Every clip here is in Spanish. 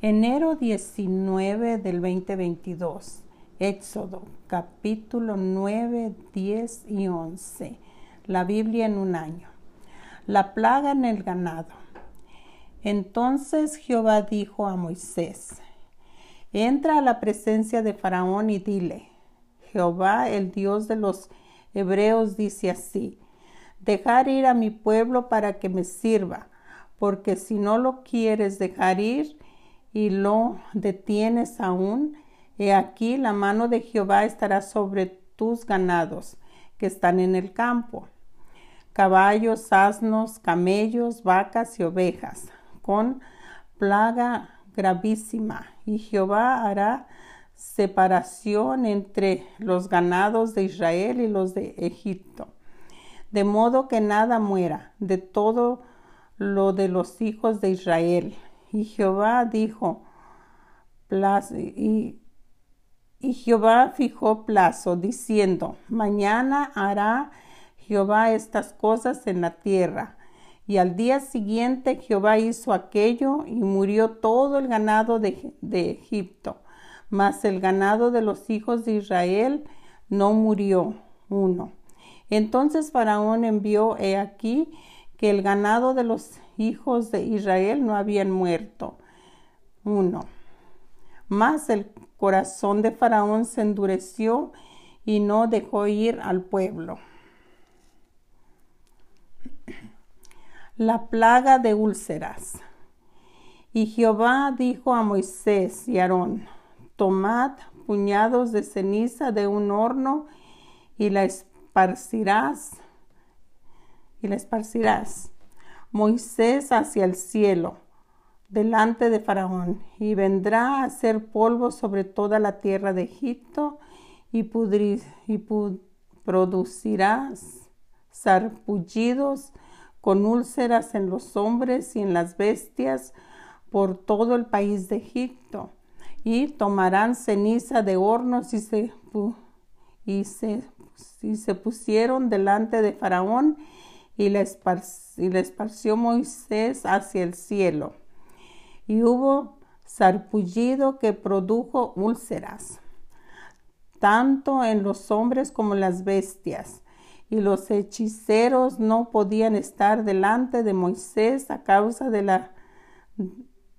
Enero 19 del 2022. Éxodo capítulo 9, 10 y 11. La Biblia en un año. La plaga en el ganado. Entonces Jehová dijo a Moisés, entra a la presencia de Faraón y dile, Jehová, el Dios de los hebreos, dice así, dejar ir a mi pueblo para que me sirva, porque si no lo quieres dejar ir, y lo detienes aún, he aquí la mano de Jehová estará sobre tus ganados que están en el campo, caballos, asnos, camellos, vacas y ovejas, con plaga gravísima, y Jehová hará separación entre los ganados de Israel y los de Egipto, de modo que nada muera de todo lo de los hijos de Israel, y Jehová dijo, y, y Jehová fijó plazo, diciendo, mañana hará Jehová estas cosas en la tierra. Y al día siguiente Jehová hizo aquello y murió todo el ganado de, Egipto. Mas el ganado de los hijos de Israel no murió uno. Entonces Faraón envió, he aquí, que el ganado de los hijos de Israel no habían muerto. Uno. Mas el corazón de Faraón se endureció y no dejó ir al pueblo. La plaga de úlceras. Y Jehová dijo a Moisés y Aarón, tomad puñados de ceniza de un horno y la esparcirás y la esparcirás Moisés hacia el cielo, delante de Faraón, y vendrá a hacer polvo sobre toda la tierra de Egipto, y, producirá sarpullidos con úlceras en los hombres y en las bestias por todo el país de Egipto. Y tomarán ceniza de hornos y y y se pusieron delante de Faraón y le, esparció Moisés hacia el cielo. Y hubo sarpullido que produjo úlceras, tanto en los hombres como en las bestias. Y los hechiceros no podían estar delante de Moisés a causa de la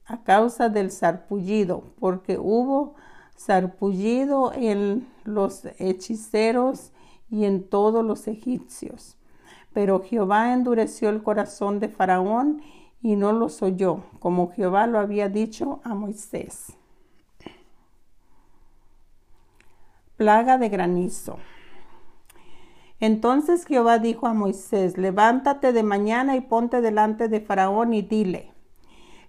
a causa del sarpullido, porque hubo sarpullido en los hechiceros y en todos los egipcios. Pero Jehová endureció el corazón de Faraón y no los oyó, como Jehová lo había dicho a Moisés. Plaga de granizo. Entonces Jehová dijo a Moisés, levántate de mañana y ponte delante de Faraón y dile,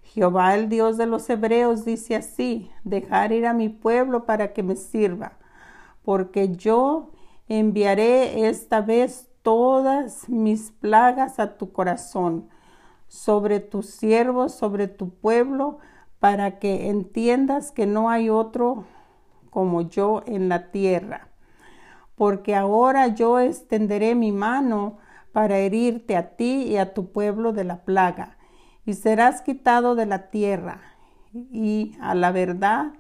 Jehová el Dios de los hebreos dice así, dejar ir a mi pueblo para que me sirva, porque yo enviaré esta vez todas mis plagas a tu corazón, sobre tus siervos, sobre tu pueblo, para que entiendas que no hay otro como yo en la tierra. Porque ahora yo extenderé mi mano para herirte a ti y a tu pueblo de la plaga, y serás quitado de la tierra. Y a la verdad,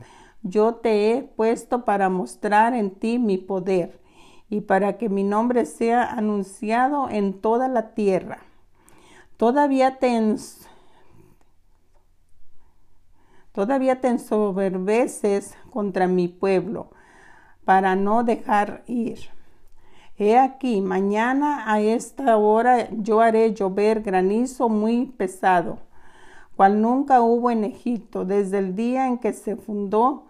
yo te he puesto para mostrar en ti mi poder y para que mi nombre sea anunciado en toda la tierra. Todavía te, todavía te ensoberbeces contra mi pueblo para no dejar ir. He aquí, mañana a esta hora yo haré llover granizo muy pesado, cual nunca hubo en Egipto, desde el día en que se fundó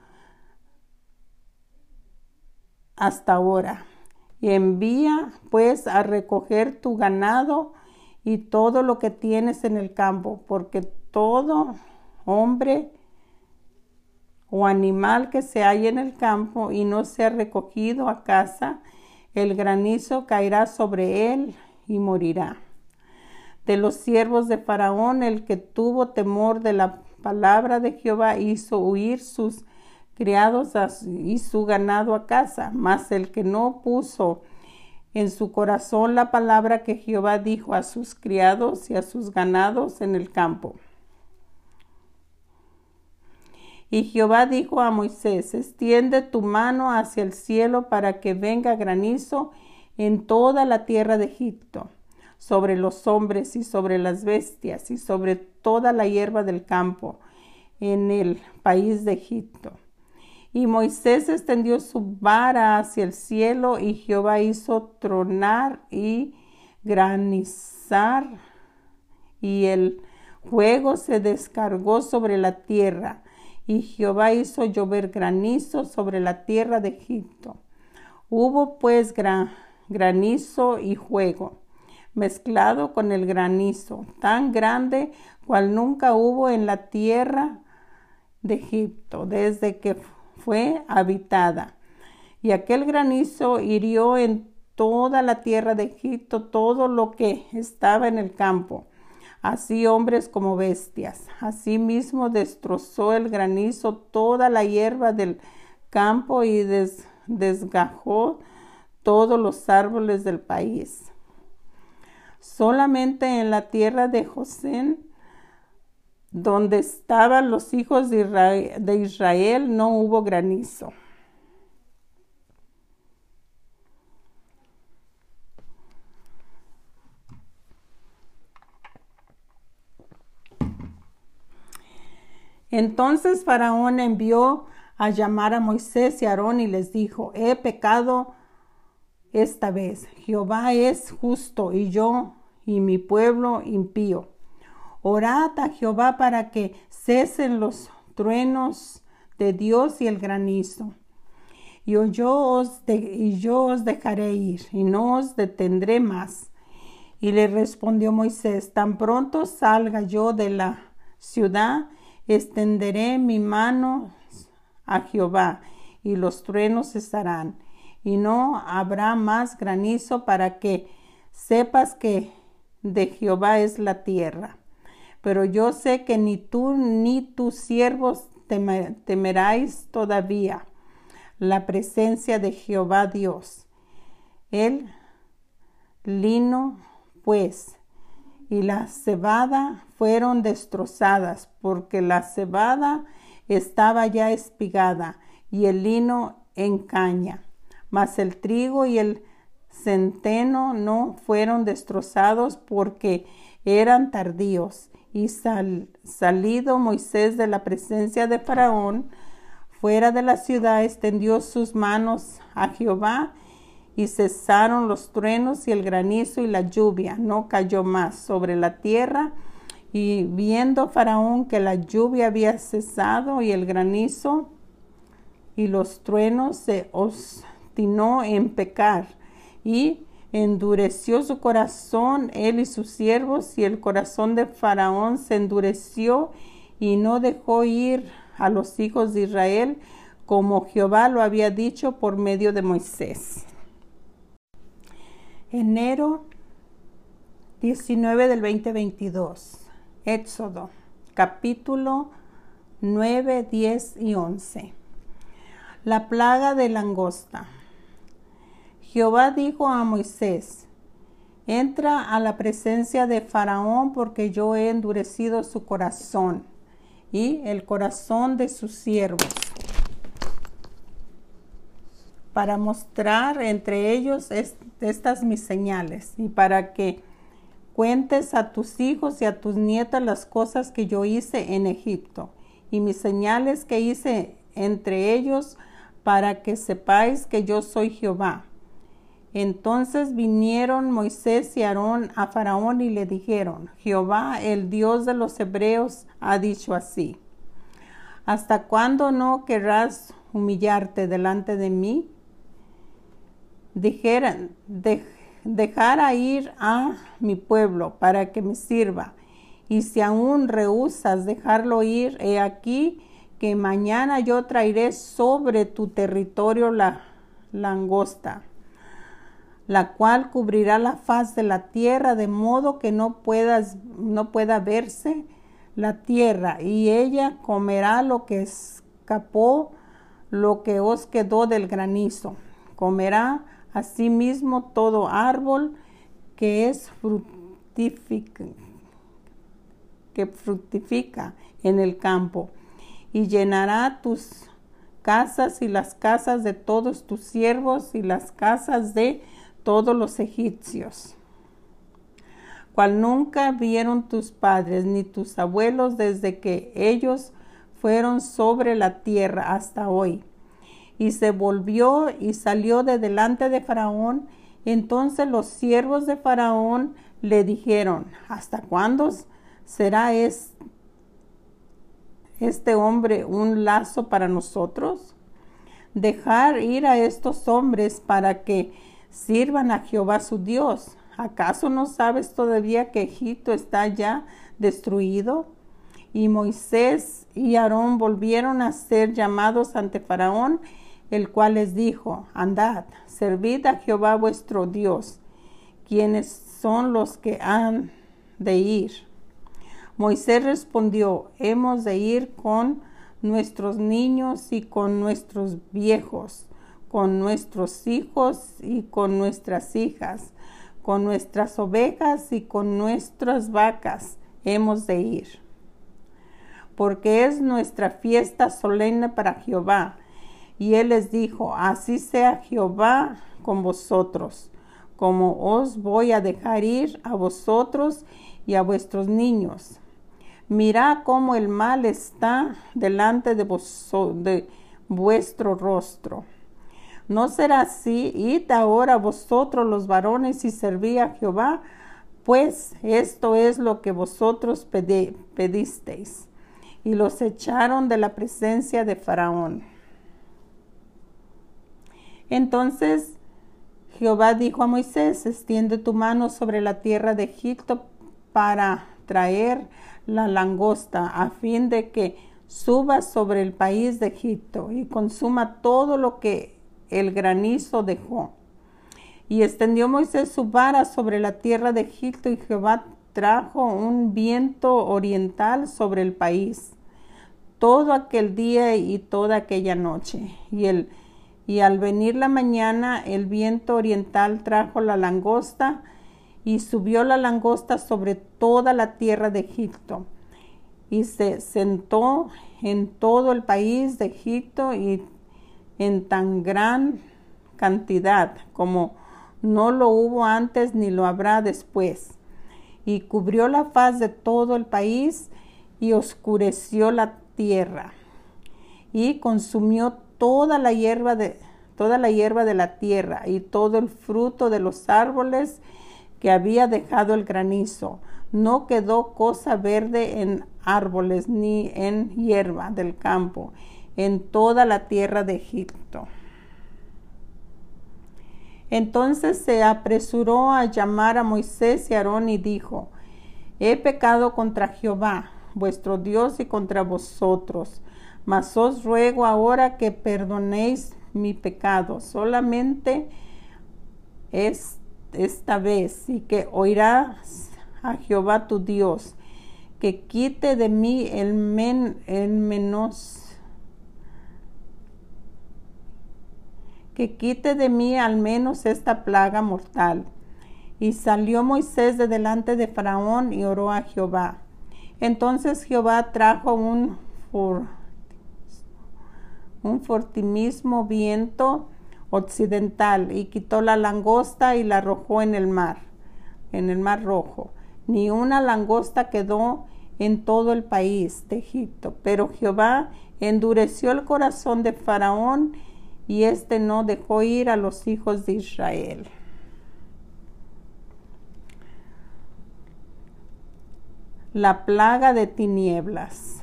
hasta ahora y envía pues a recoger tu ganado y todo lo que tienes en el campo, porque todo hombre o animal que se halla en el campo y no sea recogido a casa, el granizo caerá sobre él y morirá. De los siervos de Faraón, el que tuvo temor de la palabra de Jehová hizo huir sus criados y su ganado a casa, mas el que no puso en su corazón la palabra que Jehová dijo a sus criados y a sus ganados en el campo. Y Jehová dijo a Moisés, extiende tu mano hacia el cielo para que venga granizo en toda la tierra de Egipto, sobre los hombres y sobre las bestias y sobre toda la hierba del campo en el país de Egipto. Y Moisés extendió su vara hacia el cielo y Jehová hizo tronar y granizar y el fuego se descargó sobre la tierra y Jehová hizo llover granizo sobre la tierra de Egipto. Hubo pues granizo y fuego mezclado con el granizo, tan grande cual nunca hubo en la tierra de Egipto desde que fue habitada. Y aquel granizo hirió en toda la tierra de Egipto todo lo que estaba en el campo, así hombres como bestias. Asimismo destrozó el granizo toda la hierba del campo y desgajó todos los árboles del país. Solamente en la tierra de José donde estaban los hijos de Israel, no hubo granizo. Entonces Faraón envió a llamar a Moisés y Aarón y les dijo, he pecado esta vez. Jehová es justo y yo y mi pueblo impío. Orad a Jehová para que cesen los truenos de Dios y el granizo. Y yo, os y yo os dejaré ir y no os detendré más. Y le respondió Moisés, tan pronto salga yo de la ciudad, extenderé mi mano a Jehová y los truenos cesarán y no habrá más granizo para que sepas que de Jehová es la tierra pero yo sé que ni tú ni tus siervos temeráis todavía la presencia de Jehová Dios. El lino, pues, y la cebada fueron destrozadas, porque la cebada estaba ya espigada y el lino en caña, mas el trigo y el centeno no fueron destrozados porque eran tardíos y salido Moisés de la presencia de Faraón, fuera de la ciudad, extendió sus manos a Jehová y cesaron los truenos y el granizo y la lluvia. No cayó más sobre la tierra. Y viendo Faraón que la lluvia había cesado y el granizo y los truenos, se obstinó en pecar y endureció su corazón él y sus siervos y el corazón de Faraón se endureció y no dejó ir a los hijos de Israel como Jehová lo había dicho por medio de Moisés. Enero 19 del 2022. Éxodo, capítulo 9, 10 y 11. La plaga de langosta. Jehová dijo a Moisés, entra a la presencia de Faraón porque yo he endurecido su corazón y el corazón de sus siervos para mostrar entre ellos estas mis señales y para que cuentes a tus hijos y a tus nietas las cosas que yo hice en Egipto y mis señales que hice entre ellos para que sepáis que yo soy Jehová entonces vinieron Moisés y Aarón a Faraón y le dijeron, Jehová, el Dios de los hebreos, ha dicho así, ¿hasta cuándo no querrás humillarte delante de mí? Dijeran, dejar a ir a mi pueblo para que me sirva, y si aún rehusas dejarlo ir, he aquí que mañana yo traeré sobre tu territorio la langosta la cual cubrirá la faz de la tierra de modo que no, puedas, no pueda verse la tierra, y ella comerá lo que escapó, lo que os quedó del granizo. Comerá asimismo todo árbol que es fructifica, que fructifica en el campo, y llenará tus casas y las casas de todos tus siervos y las casas de todos los egipcios, cual nunca vieron tus padres ni tus abuelos desde que ellos fueron sobre la tierra hasta hoy. Y se volvió y salió de delante de Faraón. Entonces los siervos de Faraón le dijeron, ¿hasta cuándo será este hombre un lazo para nosotros? Dejar ir a estos hombres para que sirvan a Jehová su Dios. ¿Acaso no sabes todavía que Egipto está ya destruido? Y Moisés y Aarón volvieron a ser llamados ante Faraón, el cual les dijo, andad, servid a Jehová vuestro Dios, quienes son los que han de ir. Moisés respondió, hemos de ir con nuestros niños y con nuestros viejos, con nuestros hijos y con nuestras hijas, con nuestras ovejas y con nuestras vacas, hemos de ir. Porque es nuestra fiesta solemne para Jehová. Y él les dijo, así sea Jehová con vosotros, como os voy a dejar ir a vosotros y a vuestros niños Mirad cómo el mal está delante de, de vuestro rostro. No será así, id ahora vosotros los varones y serví a Jehová, pues esto es lo que vosotros pedisteis. Y los echaron de la presencia de Faraón. Entonces Jehová dijo a Moisés, extiende tu mano sobre la tierra de Egipto para traer la langosta a fin de que suba sobre el país de Egipto y consuma todo lo que el granizo dejó. Y extendió Moisés su vara sobre la tierra de Egipto y Jehová trajo un viento oriental sobre el país todo aquel día y toda aquella noche. Y, el, y al venir la mañana el viento oriental trajo la langosta y subió la langosta sobre toda la tierra de Egipto y se sentó en todo el país de Egipto y en tan gran cantidad como no lo hubo antes ni lo habrá después. Y cubrió la faz de todo el país y oscureció la tierra y consumió toda la hierba de toda la hierba de la tierra y todo el fruto de los árboles que había dejado el granizo. No quedó cosa verde en árboles ni en hierba del campo en toda la tierra de Egipto. Entonces se apresuró a llamar a Moisés y Aarón y dijo, He pecado contra Jehová, vuestro Dios, y contra vosotros, mas os ruego ahora que perdonéis mi pecado. Solamente es esta vez y que oirás a Jehová tu Dios, que quite de mí el, men, el menos que quite de mí al menos esta plaga mortal. Y salió Moisés de delante de Faraón y oró a Jehová. Entonces Jehová trajo un, un fortimismo viento occidental y quitó la langosta y la arrojó en el mar, en el mar rojo. Ni una langosta quedó en todo el país de Egipto, pero Jehová endureció el corazón de Faraón y éste no dejó ir a los hijos de Israel. La plaga de tinieblas.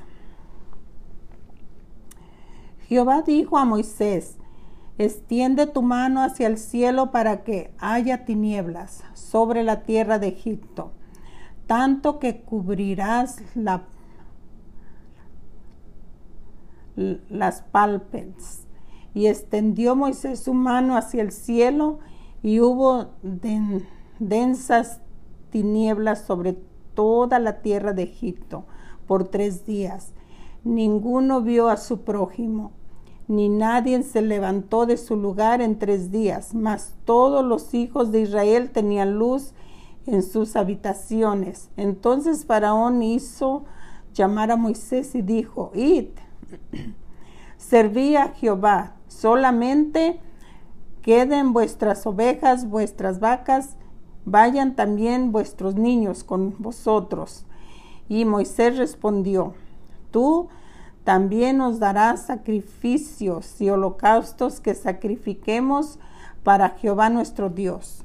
Jehová dijo a Moisés, Extiende tu mano hacia el cielo para que haya tinieblas sobre la tierra de Egipto, tanto que cubrirás la, las palpes. Y extendió Moisés su mano hacia el cielo y hubo densas tinieblas sobre toda la tierra de Egipto por tres días. Ninguno vio a su prójimo ni nadie se levantó de su lugar en tres días, mas todos los hijos de Israel tenían luz en sus habitaciones. Entonces Faraón hizo llamar a Moisés y dijo, id, Serví a Jehová, solamente queden vuestras ovejas, vuestras vacas, vayan también vuestros niños con vosotros. Y Moisés respondió, tú también nos darás sacrificios y holocaustos que sacrifiquemos para Jehová nuestro Dios.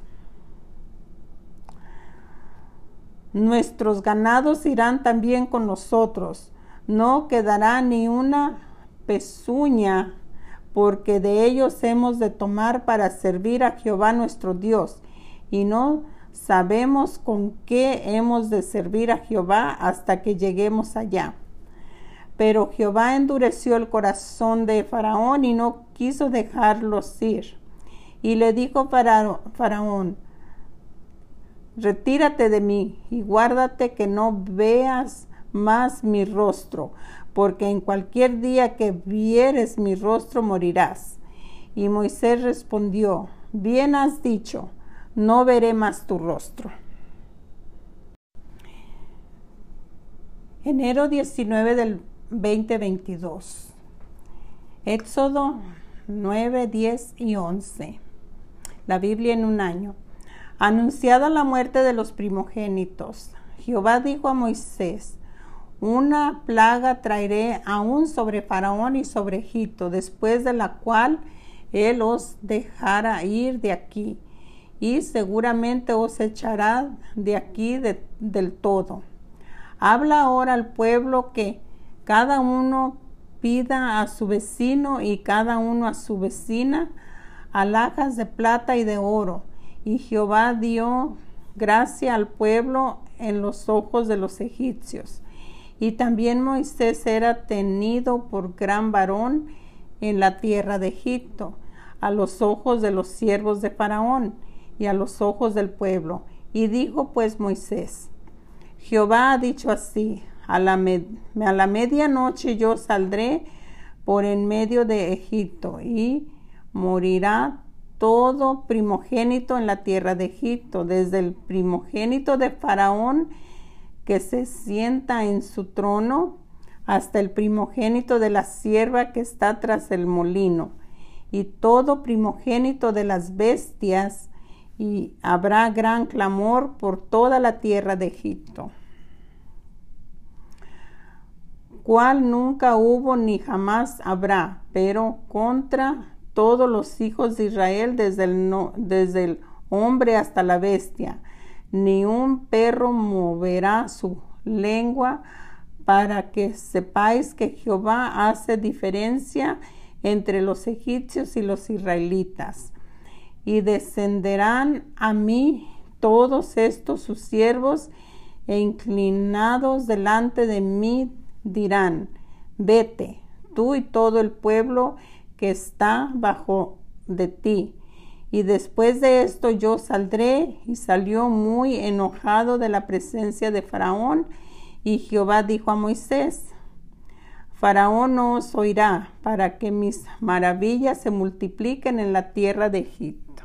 Nuestros ganados irán también con nosotros, no quedará ni una pezuña, porque de ellos hemos de tomar para servir a Jehová nuestro Dios, y no sabemos con qué hemos de servir a Jehová hasta que lleguemos allá. Pero Jehová endureció el corazón de Faraón y no quiso dejarlos ir. Y le dijo Faraón, retírate de mí y guárdate que no veas más mi rostro, porque en cualquier día que vieres mi rostro morirás. Y Moisés respondió, bien has dicho, no veré más tu rostro. Enero 19 del 2022. Éxodo 9, 10 y 11. La Biblia en un año. Anunciada la muerte de los primogénitos, Jehová dijo a Moisés, una plaga traeré aún sobre Faraón y sobre Egipto, después de la cual él os dejará ir de aquí y seguramente os echará de aquí del todo. Habla ahora al pueblo que cada uno pida a su vecino y cada uno a su vecina alhajas de plata y de oro. Y Jehová dio gracia al pueblo en los ojos de los egipcios. Y también Moisés era tenido por gran varón en la tierra de Egipto, a los ojos de los siervos de Faraón y a los ojos del pueblo. Y dijo pues Moisés, Jehová ha dicho así, a la, a la medianoche yo saldré por en medio de Egipto y morirá todo primogénito en la tierra de Egipto, desde el primogénito de Faraón que se sienta en su trono hasta el primogénito de la sierva que está tras el molino, y todo primogénito de las bestias, y habrá gran clamor por toda la tierra de Egipto. Cual nunca hubo ni jamás habrá, pero contra todos los hijos de Israel, desde el, desde el hombre hasta la bestia, ni un perro moverá su lengua para que sepáis que Jehová hace diferencia entre los egipcios y los israelitas. Y descenderán a mí todos estos sus siervos e inclinados delante de mí dirán, vete, tú y todo el pueblo que está bajo de ti y después de esto yo saldré. Y salió muy enojado de la presencia de Faraón. Y Jehová dijo a Moisés, Faraón no os oirá para que mis maravillas se multipliquen en la tierra de Egipto.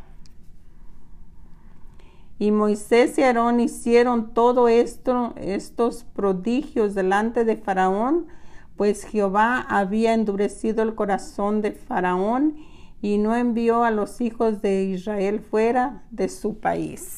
Y Moisés y Aarón hicieron todo esto, estos prodigios delante de Faraón, pues Jehová había endurecido el corazón de Faraón y no envió a los hijos de Israel fuera de su país.